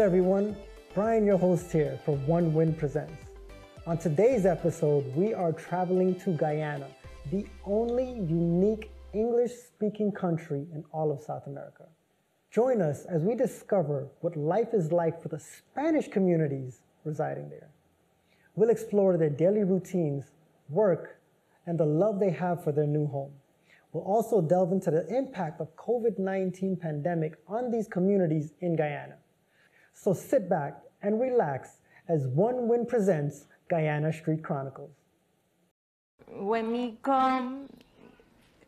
Everyone. Brian, your host here for One Win Presents. On today's episode, we are traveling to Guyana, the only unique English speaking country in all of South America. Join us as we discover what life is like for the Spanish communities residing there. We'll explore their daily routines, work, and the love they have for their new home. We'll also delve into the impact of COVID-19 pandemic on these communities in Guyana. So sit back and relax as One Win presents Guyana Street Chronicles. When me come,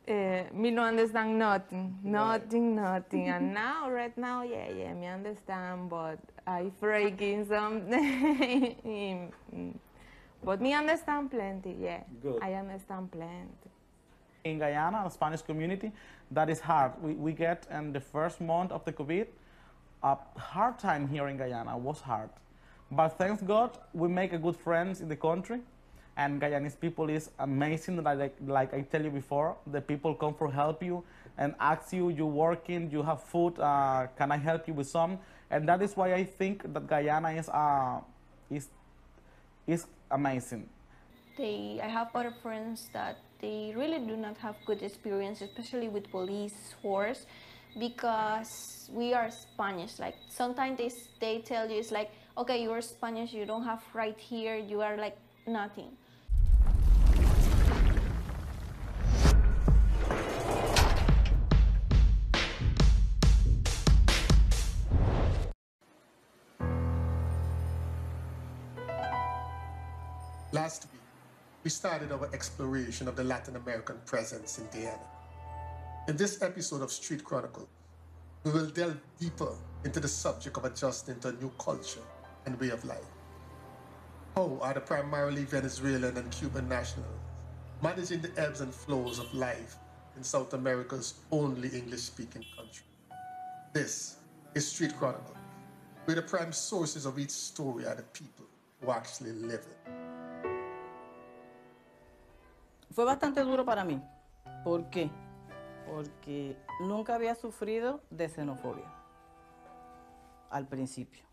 uh, me no understand nothing, nothing, nothing. and now, right now, yeah, yeah, me understand, but I freaking something. but me understand plenty, yeah. Good. I understand plenty. in Guyana, the Spanish community, that is hard. We, we get in the first month of the COVID, a hard time here in Guyana was hard. But thanks God, we make a good friends in the country. And Guyanese people is amazing. Like, like I tell you before, the people come for help you and ask you, you working, you have food, uh, can I help you with some? And that is why I think that Guyana is, uh, is, is amazing. they I have other friends that they really do not have good experience, especially with police force, because we are Spanish. Like sometimes they they tell you it's like, okay, you're Spanish, you don't have right here, you are like nothing. Last week, we started our exploration of the Latin American presence in Guyana. In this episode of Street Chronicle, we will delve deeper into the subject of adjusting to a new culture and way of life. How are the primarily Venezuelan and Cuban nationals managing the ebbs and flows of life in South America's only English speaking country? This is Street Chronicle, where the prime sources of each story are the people who actually live it. Fue bastante duro para mí. ¿Por qué? Porque nunca había sufrido de xenofobia al principio.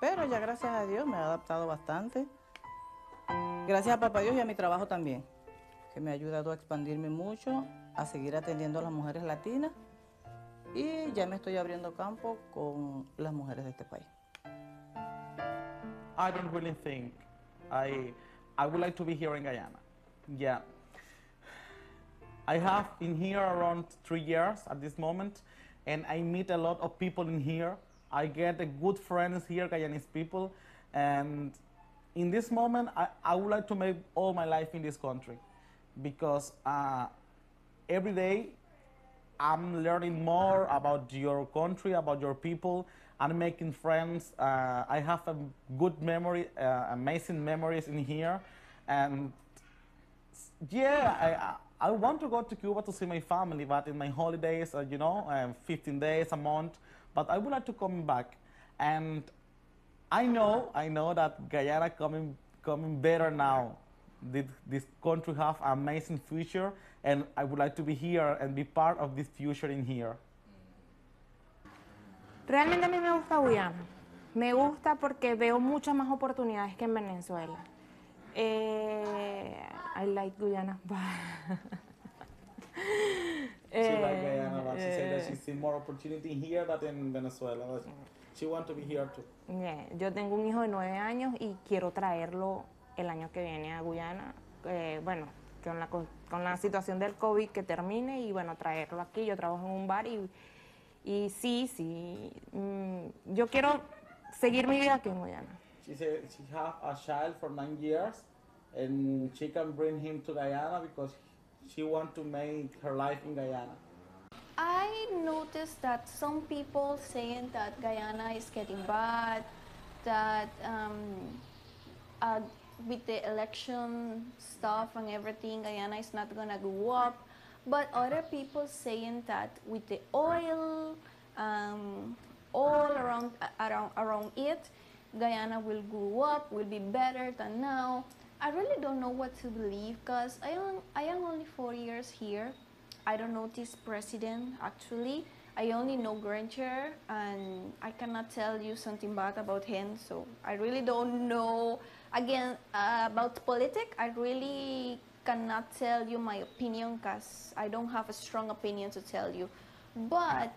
Pero ya gracias a Dios me he adaptado bastante. Gracias a Papá Dios y a mi trabajo también, que me ha ayudado a expandirme mucho, a seguir atendiendo a las mujeres latinas y ya me estoy abriendo campo con las mujeres de este país. I don't really think I I would like to be here in Guyana. Yeah. I have in here around three years at this moment, and I meet a lot of people in here. I get a good friends here, Guyanese people, and in this moment, I, I would like to make all my life in this country, because uh, every day I'm learning more about your country, about your people. I'm making friends. Uh, I have a good memory, uh, amazing memories in here, and yeah, I, I I want to go to Cuba to see my family, but in my holidays, uh, you know, um, 15 days, a month. But I would like to come back, and I know, I know that Guyana coming coming better now. This, this country have amazing future, and I would like to be here and be part of this future in here. Realmente a mí me gusta Guyana. Me gusta porque veo muchas más oportunidades que en Venezuela. Eh, I like Guyana. Eh, eh, see more opportunity here than in Venezuela. but She want to be here too. Yeah, Yo tengo un hijo de nueve años y quiero traerlo el año que viene a Guyana. eh, bueno, con la, con la situación del COVID que termine y bueno, traerlo aquí. Yo trabajo en un bar y, y sí, sí. mm, yo quiero seguir mi vida aquí en Guyana. She said she have a child for nine years, and she can bring him to Guyana because she want to make her life in Guyana. I noticed that some people saying that Guyana is getting bad, that um, uh, with the election stuff and everything, Guyana is not gonna go up. But other people saying that with the oil, um, all around around around it, Guyana will grow up, will be better than now. I really don't know what to believe because I am I am only four years here. I don't know this president actually. I only know Granger, and I cannot tell you something bad about him. So I really don't know. Again, uh, about politics, I really cannot tell you my opinion because I don't have a strong opinion to tell you. But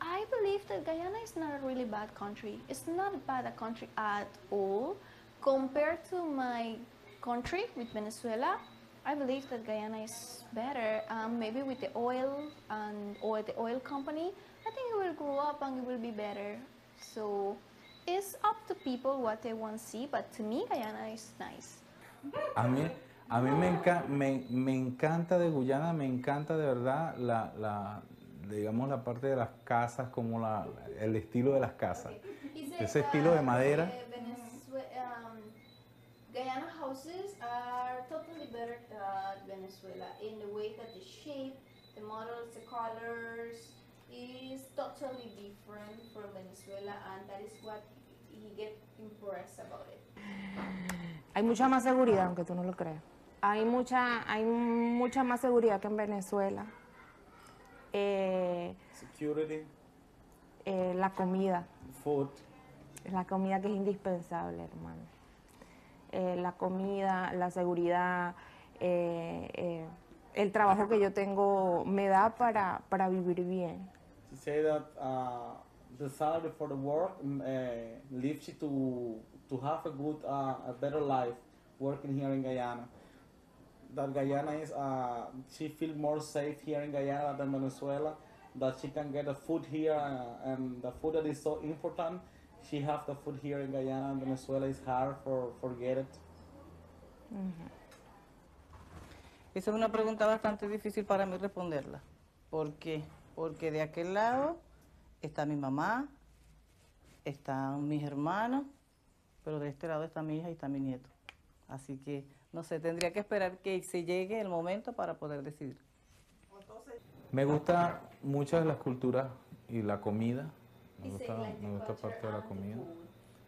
I believe that Guyana is not a really bad country. It's not a bad a country at all. Compared to my country with Venezuela, I believe that Guyana is better. Um, maybe with the oil and or the oil company, I think it will grow up and it will be better. So it's up to people what they want to see. But to me, Guyana is nice. A mí, a mí me, enca- me, me encanta de Guyana, me encanta de verdad la, la, digamos, la parte de las casas, como la, el estilo de las casas. Ese estilo de madera. Guyana houses are totally better than Venezuela in the way that the shape, the models, the colors is totally different from Venezuela, and that is what he get impressed about it. Hay mucha más seguridad, aunque tú no lo creas. Hay mucha, hay mucha más seguridad que en Venezuela. Eh, Security, eh, la comida, food, la comida que es indispensable, hermano. Eh, la comida, la seguridad, eh, eh, el trabajo que yo tengo me da para, para vivir bien. She say that uh, the salary for the work mm, uh, leaves you to to have a good, uh, a better life working here in Guyana. That Guyana is, uh, she feel more safe here in Guyana than Venezuela. That she can get the food here, uh, and the food that is so important. She have the food here in Guyana, and Venezuela is hard for forget it. Esa es una pregunta bastante difícil para mí responderla. ¿Por qué? Porque de aquel lado está mi mamá, están mis hermanos, pero de este lado está mi hija y está mi nieto. Así que, no sé, tendría que esperar que se llegue el momento para poder decidir. Me gusta muchas de las culturas y la comida. Me gusta, me gusta parte de la comida.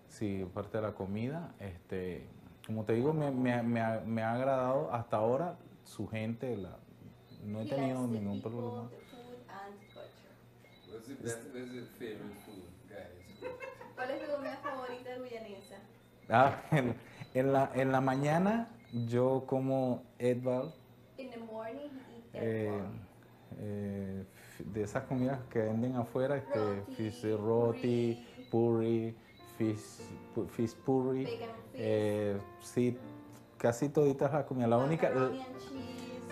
Sí, parte de la comida. Este, como te digo, me, me ha- me ha, me ha agradado hasta ahora su gente. La, no he tenido ningún problema. ¿Cuál es tu comida favorita? Ah, en, en la, en la mañana yo como Edval, In the morning, eh, eh, de esas comidas que venden afuera, este, Roti, fish roti, puri, fish, fish puri, eh, sí, casi toditas las comidas. La única, cheese.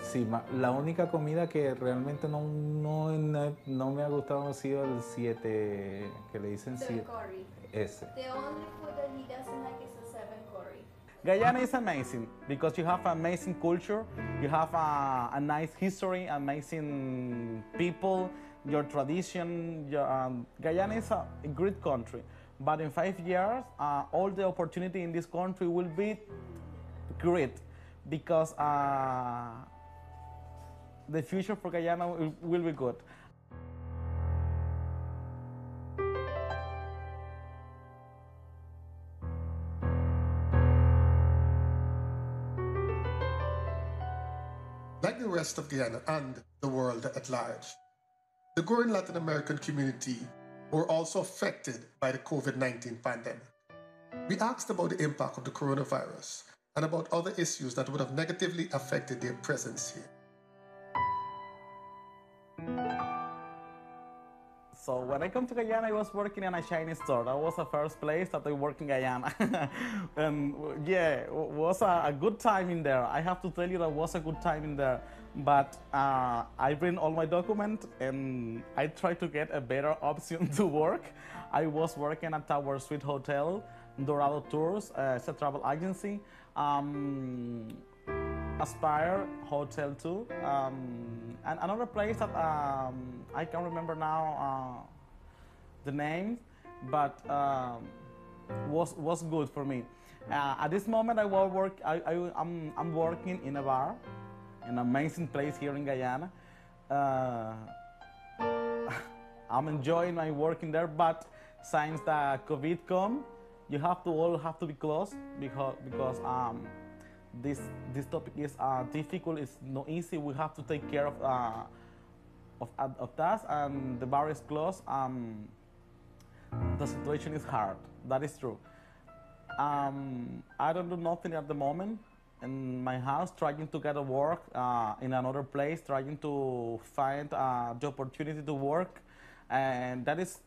sí, la única comida que realmente no, no, no, no me ha gustado ha sido el 7, que le dicen Seven 7, curry. ese. The only food that he doesn't like Guyana is amazing because you have amazing culture, you have a, a nice history, amazing people, your tradition. Your, um, Guyana is a, great country, but in five years, uh, all the opportunity in this country will be great because uh, the future for Guyana will, will be good. Rest of Guyana and the world at large, the growing Latin American community were also affected by the COVID 19 pandemic. We asked about the impact of the coronavirus and about other issues that would have negatively affected their presence here. So when I come to Guyana, I was working in a Chinese store. That was the first place that I worked in Guyana. and um, yeah, it was a, a good time in there. I have to tell you that was a good time in there. But uh, I bring all my documents and I try to get a better option to work. I was working at Tower Suite Hotel, Dorado Tours, uh, it's a travel agency. Um, Aspire Hotel too, um, and another place that um, I can't remember now uh, the name, but um, was was good for me. Uh, at this moment, I work. I, I I'm I'm working in a bar, an amazing place here in Guyana. Uh, I'm enjoying my work in there, but since the COVID come, you have to all have to be closed because because um, this this topic is uh, difficult. It's not easy. We have to take care of uh, of, of that and the bar is closed, um, the situation is hard. That is true. Um, I don't do nothing at the moment in my house, trying to get a work uh, in another place, trying to find uh, the opportunity to work, and that is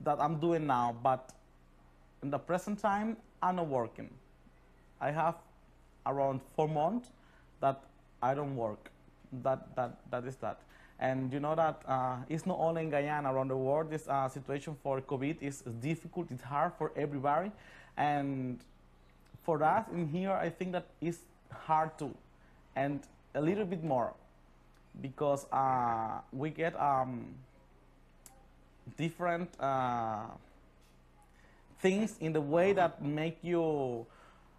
that I'm doing now. But in the present time, I'm not working. I have around four months that I don't work. That that that is that. And you know that uh, it's not only in Guyana, around the world, this uh, situation for COVID is difficult, it's hard for everybody. And for us in here, I think that it's hard too, and a little bit more, because uh, we get um, different uh, things in the way that make you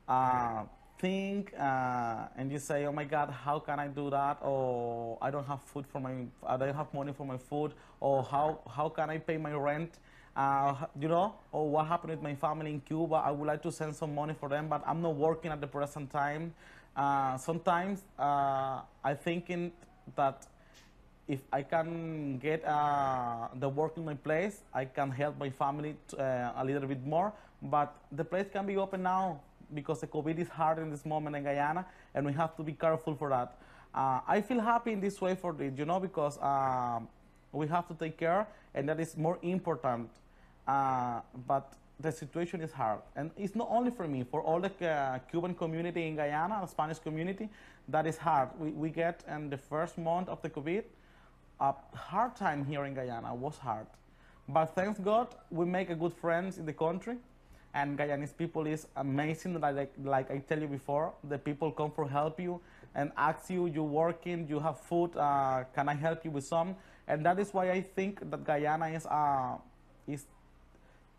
uh, think uh, and you say, oh my God, how can I do that? Or I don't have food for my, I don't have money for my food. Or how, how can I pay my rent? Uh, you know, or what happened with my family in Cuba? I would like to send some money for them, but I'm not working at the present time. Uh, sometimes uh, I thinking that if I can get uh, the work in my place, I can help my family uh, a little bit more. But the place can be open now because the COVID is hard in this moment in Guyana, and we have to be careful for that. Uh, I feel happy in this way for it, you know, because we have to take care, and that is more important. But the situation is hard, and it's not only for me, for all the uh, Cuban community in Guyana, the Spanish community, that is hard. We, we get in the first month of the COVID, a hard time here in Guyana was hard. But thanks God, we make a good friends in the country and Guyanese people is amazing. Like, like I tell you before, the people come for help you and ask you, you're working, you have food, uh, can I help you with some? And that is why I think that Guyana is, uh, is,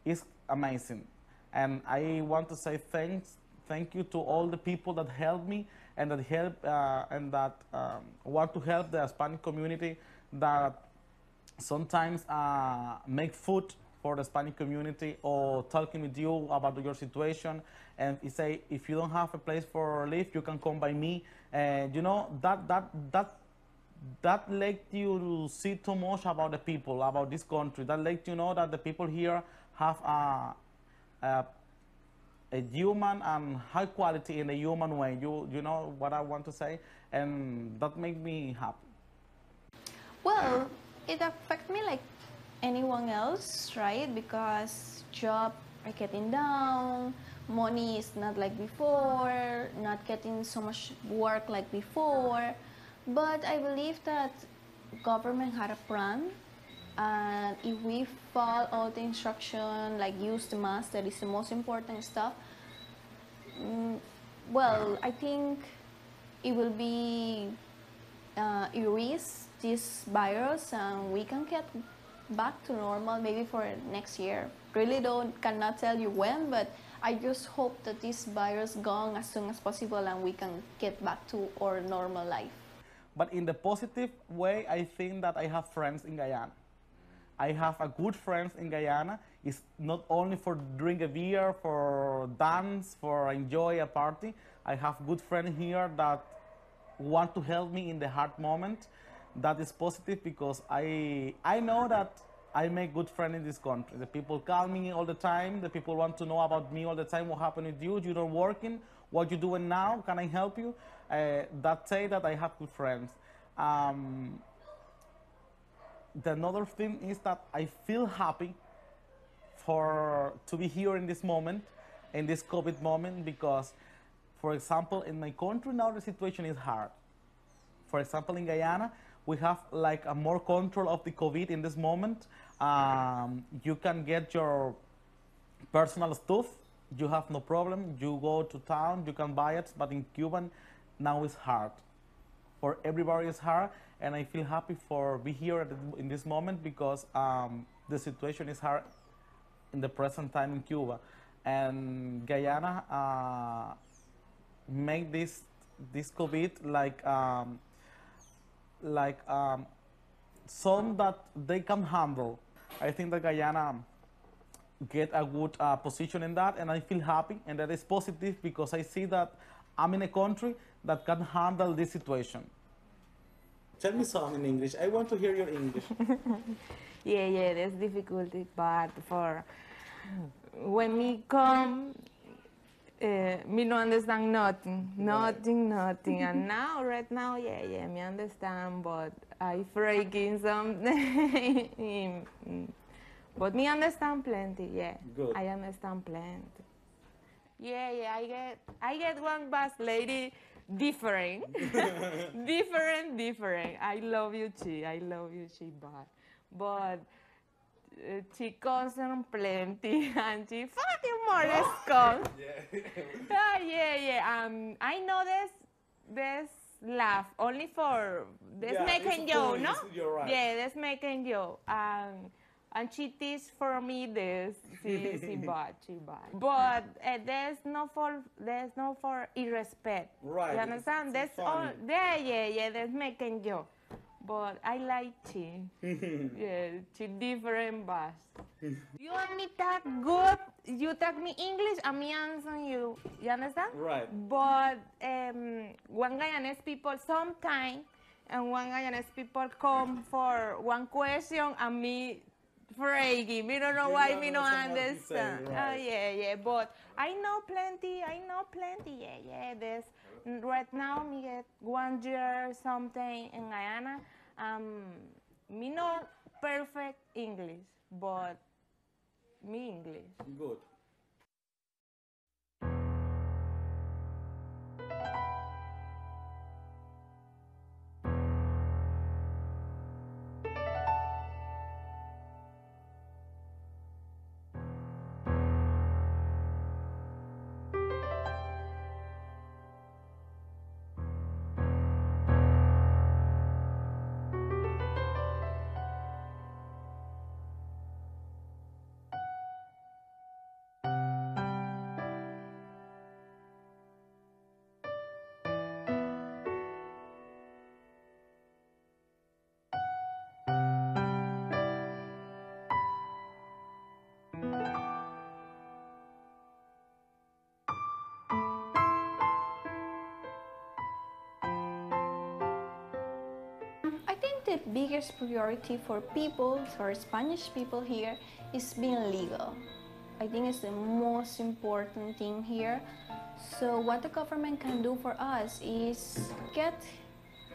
is amazing. And I want to say thanks, thank you to all the people that helped me and that help uh, and that um, want to help the Hispanic community that sometimes uh, make food for the Spanish community or talking with you about your situation and say if you don't have a place for live you can come by me and you know that that that that let you see too much about the people about this country that let you know that the people here have a, a, a human and high quality in a human way you you know what i want to say and that made me happy well it affects me like anyone else, right? Because job are getting down, money is not like before, not getting so much work like before. But I believe that government had a plan and if we follow all the instruction, like use the mask, that is the most important stuff, mm, well, I think it will be uh, erase this virus and we can get back to normal maybe for next year. Really don't cannot tell you when, but I just hope that this virus gone as soon as possible and we can get back to our normal life. But in the positive way, I think that I have friends in Guyana. I have a good friends in Guyana. It's not only for drink a beer, for dance, for enjoy a party. I have good friends here that want to help me in the hard moment that is positive because I I know that I make good friends in this country. The people call me all the time. The people want to know about me all the time. What happened with you? You don't working? What you doing now? Can I help you? Uh, that say that I have good friends. Um, the another thing is that I feel happy for to be here in this moment, in this COVID moment, because, for example, in my country now the situation is hard. For example, in Guyana, we have like a more control of the COVID in this moment. Um, you can get your personal stuff. You have no problem. You go to town, you can buy it. But in Cuban, now it's hard. For everybody, it's hard. And I feel happy for be here in this moment because um, the situation is hard in the present time in Cuba. And Guyana uh, make this this COVID like um, like um, some that they can handle. I think that Guyana get a good uh, position in that, and I feel happy, and that is positive because I see that I'm in a country that can handle this situation. Tell me some in English. I want to hear your English. yeah, yeah, there's difficulty, but for when me come, uh, me no understand nothing, nothing, nothing. and now, right now, yeah, yeah, me understand, but I freaking something. but me understand plenty, yeah. Good. I understand plenty. Yeah, yeah, I get, I get one bus lady different, different, different. I love you, Chi. I love you, Chi, but, but uh, she concern plenty and she fucking more comes. Ah, yeah, yeah. Um, I know this, this laugh only for this Yeah, making you, no? you're right. Yeah, this making you. Um, and she teach for me this, she, she bad, she bad. But uh, there's no for, there's no for irrespect. Right, You understand? That's all. Yeah, yeah, yeah. That's making you. But I like she. yeah, she different bass. you want me talk good? You talk me English, and me answer you. You understand? Right. But um, one Guyanese people sometimes, and one Guyanese people come for one question, and me freaky. Me don't know You why don't me no understand what he's saying, understand. right. Oh yeah, yeah. But I know plenty. I know plenty. Yeah, yeah. This right now me get one year something in Guyana. Um, me know perfect English, but me English. Good. I think the biggest priority for people, for Spanish people here, is being legal. I think it's the most important thing here. So what the government can do for us is get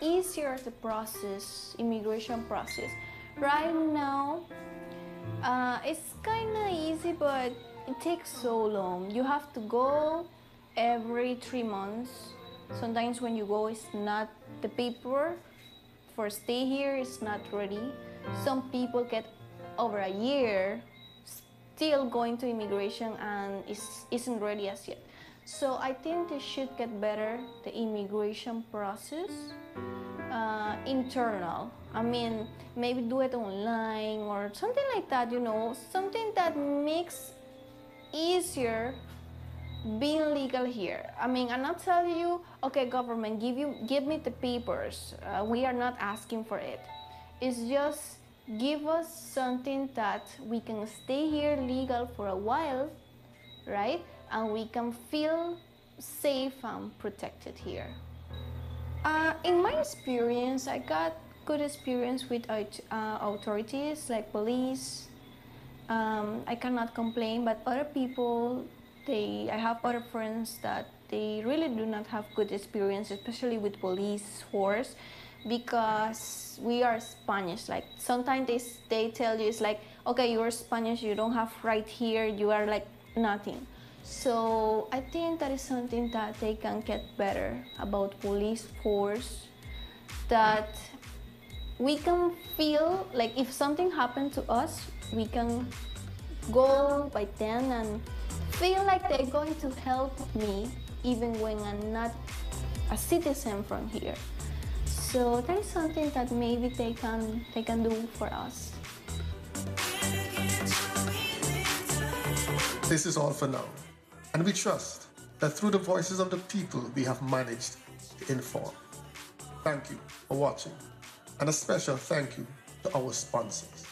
easier the process, immigration process. Right now, uh, it's kind of easy, but it takes so long. You have to go every three months. Sometimes when you go, it's not the paper for stay here is not ready. Some people get over a year still going to immigration and is, isn't ready as yet. So I think they should get better the immigration process uh, internal. I mean, maybe do it online or something like that. You know, something that makes easier being legal here. I mean, I'm not telling you, okay, government, give you give me the papers. Uh, we are not asking for it. It's just give us something that we can stay here legal for a while, right? And we can feel safe and protected here. Uh, in my experience, I got good experience with uh, authorities like police. Um, I cannot complain, but other people, they, I have other friends that they really do not have good experience, especially with police force, because we are Spanish. Like sometimes they, they tell you it's like, okay, you're Spanish, you don't have right here, you are like nothing. So I think that is something that they can get better about police force, that we can feel like if something happened to us, we can go by them and feel like they're going to help me even when I'm not a citizen from here. So that is something that maybe they can they can do for us. This is all for now. And we trust that through the voices of the people we have managed to inform. Thank you for watching. And a special thank you to our sponsors.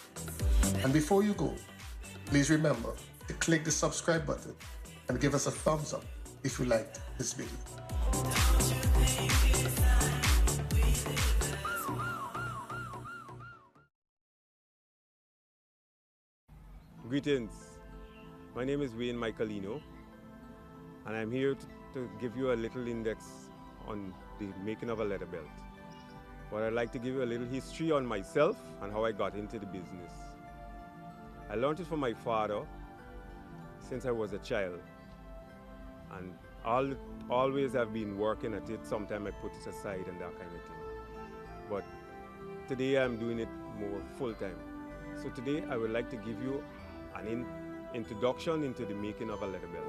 And before you go, please remember to click the subscribe button and give us a thumbs up if you liked this video. Greetings. My name is Wayne Michaelino, and I'm here to, to, give you a little index on the making of a leather belt. But I'd like to give you a little history on myself and how I got into the business. I learned it from my father, since I was a child, and all, always I've been working at it. Sometimes I put it aside and that kind of thing. But today I'm doing it more full time. So today I would like to give you an in introduction into the making of a leather belt.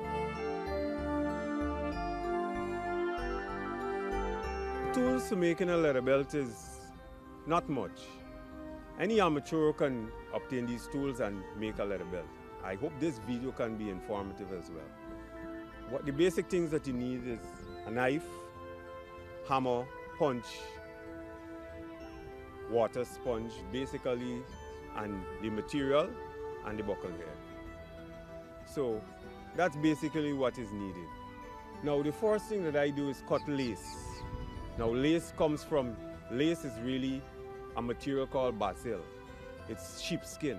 Tools to making a leather belt is not much. Any amateur can obtain these tools and make a leather belt. I hope this video can be informative as well. What the basic things that you need is a knife, hammer, punch, water sponge basically and the material and the buckle head. So that's basically what is needed. Now the first thing that I do is cut lace. Now lace comes from, lace is really a material called basil. It's sheepskin.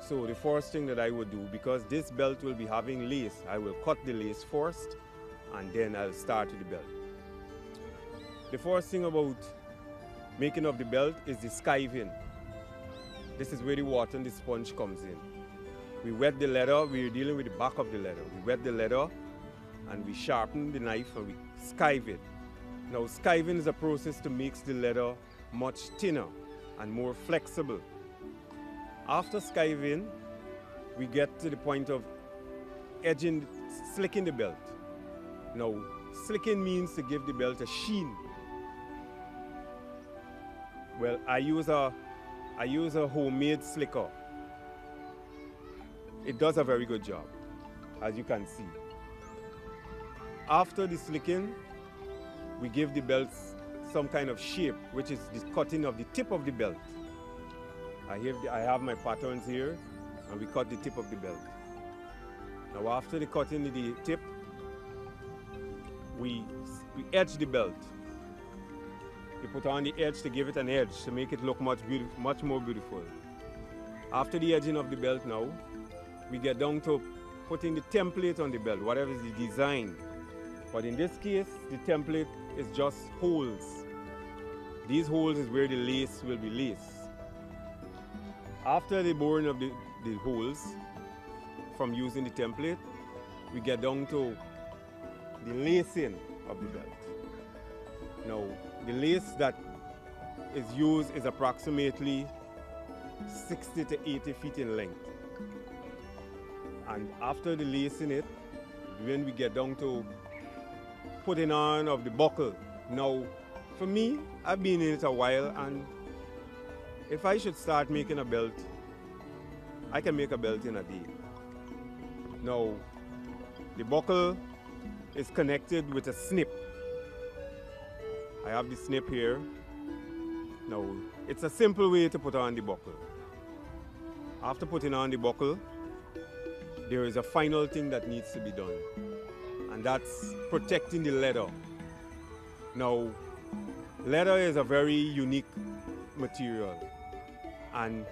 So the first thing that I would do, because this belt will be having lace, I will cut the lace first and then I'll start the belt. The first thing about making of the belt is the skiving. This is where the water and the sponge comes in. We wet the leather, we're dealing with the back of the leather. We wet the leather and we sharpen the knife and we skive it. Now skiving is a process to make the leather much thinner and more flexible. After skiving, we get to the point of edging, slicking the belt. Now, slicking means to give the belt a sheen. Well, I use a I use a homemade slicker. It does a very good job, as you can see. After the slicking, we give the belt some kind of shape, which is the cutting of the tip of the belt. I have, the, I have my patterns here, and we cut the tip of the belt. Now after the cutting the tip, we, we edge the belt. You put on the edge to give it an edge to make it look much, much more beautiful. After the edging of the belt now, we get down to putting the template on the belt, whatever is the design. But in this case, the template is just holes. These holes is where the lace will be laced. After the boring of the, the holes from using the template, we get down to the lacing of the belt. Now, the lace that is used is approximately 60 to 80 feet in length. And after the lacing it, when we get down to putting on of the buckle, now for me, I've been in it a while and if I should start making a belt, I can make a belt in a day. Now, the buckle is connected with a snip I have the snip here. Now, it's a simple way to put on the buckle. After putting on the buckle, there is a final thing that needs to be done, and that's protecting the leather. Now, leather is a very unique material, and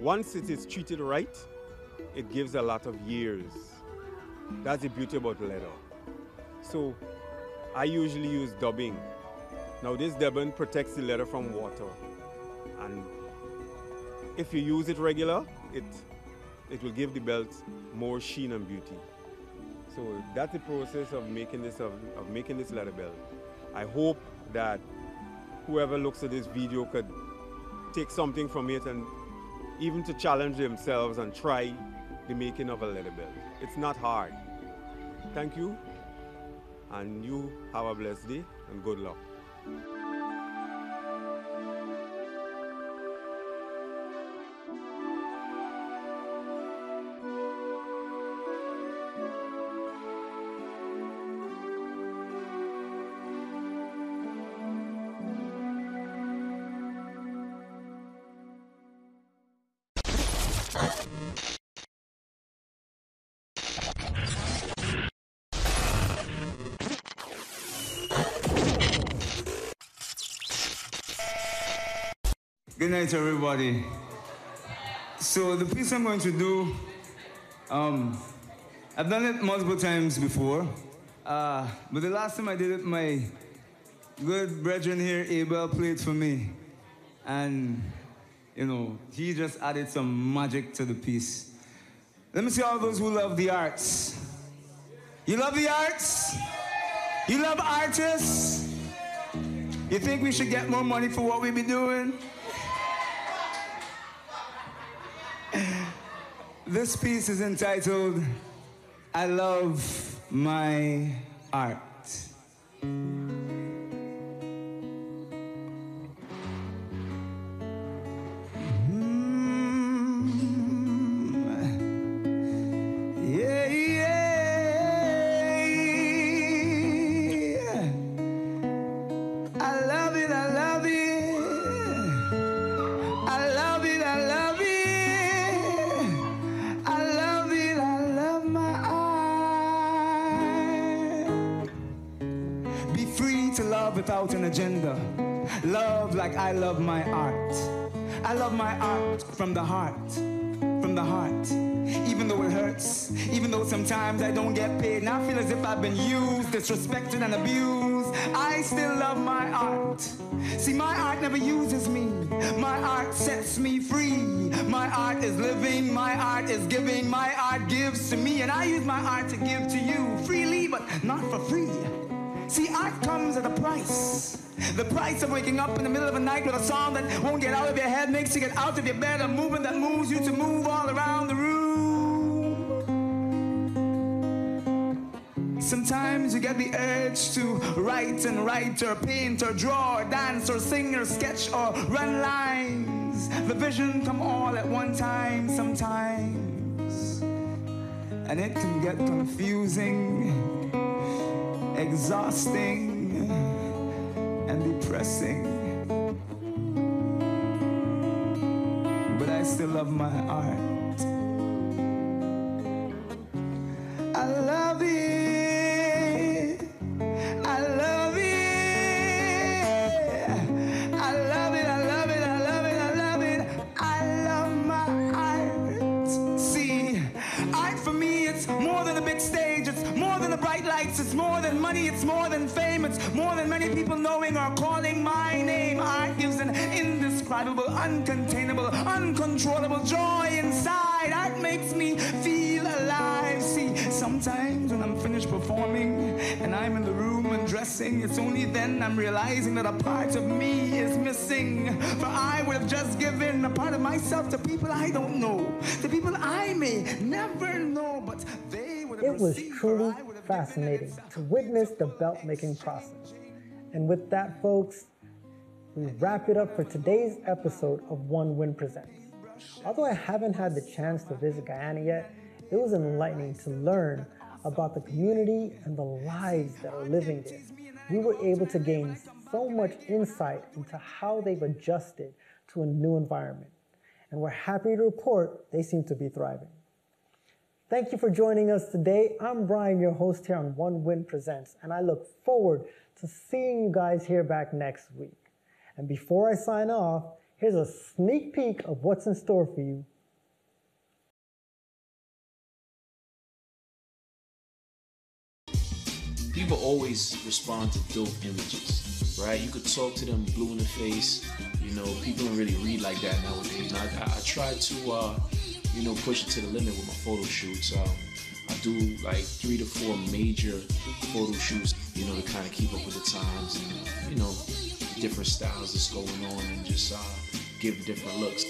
once it is treated right, it gives a lot of years. That's the beauty about leather. So I usually use dubbing now this dubbing protects the leather from water. And if you use it regular, it, it will give the belt more sheen and beauty. So that's the process of making this, of, of making this leather belt. I hope that whoever looks at this video could take something from it and even to challenge themselves and try the making of a leather belt. It's not hard. Thank you, and you have a blessed day and good luck. Good night, everybody. So the piece I'm going to do, um, I've done it multiple times before, uh, but the last time I did it, my good brethren here, Abel, played for me. And, you know, he just added some magic to the piece. Let me see all those who love the arts. You love the arts? You love artists? You think we should get more money for what we be doing? This piece is entitled I Love My Art. Without an agenda. Love like I love my art. I love my art from the heart, from the heart. Even though it hurts, even though sometimes I don't get paid, and I feel as if I've been used, disrespected, and abused, I still love my art. See, my art never uses me. My art sets me free. My art is living, my art is giving, my art gives to me, and I use my art to give to you freely, but not for free. See, art comes at a price. The price of waking up in the middle of the night with a song that won't get out of your head, makes you get out of your bed, a movement that moves you to move all around the room. Sometimes you get the urge to write and write or paint or draw or dance or sing or sketch or run lines. The vision come all at one time sometimes. And it can get confusing, exhausting, and depressing. But I still love my art. Uncontainable, uncontrollable joy inside. Art makes me feel alive. See, sometimes when I'm finished performing and I'm in the room and dressing, it's only then I'm realizing that a part of me is missing. For I would have just given a part of myself to people I don't know, to people I may never know, but they would have It was received, truly fascinating to witness the belt making process. And with that, folks, we wrap it up for today's episode of One Win Presents. Although I haven't had the chance to visit Guyana yet, it was enlightening to learn about the community and the lives that are living there. We were able to gain so much insight into how they've adjusted to a new environment. And we're happy to report they seem to be thriving. Thank you for joining us today. I'm Brian, your host here on One Win Presents, and I look forward to seeing you guys here back next week. And before I sign off, here's a sneak peek of what's in store for you people always respond to dope images, right? You could talk to them blue in the face. You know, people don't really read like that nowadays. And I, I, try to, uh, you know, push it to the limit with my photo shoots. Um, I do like three to four major photo shoots, you know, to kind of keep up with the times and, you know, different styles that's going on and just uh, give different looks.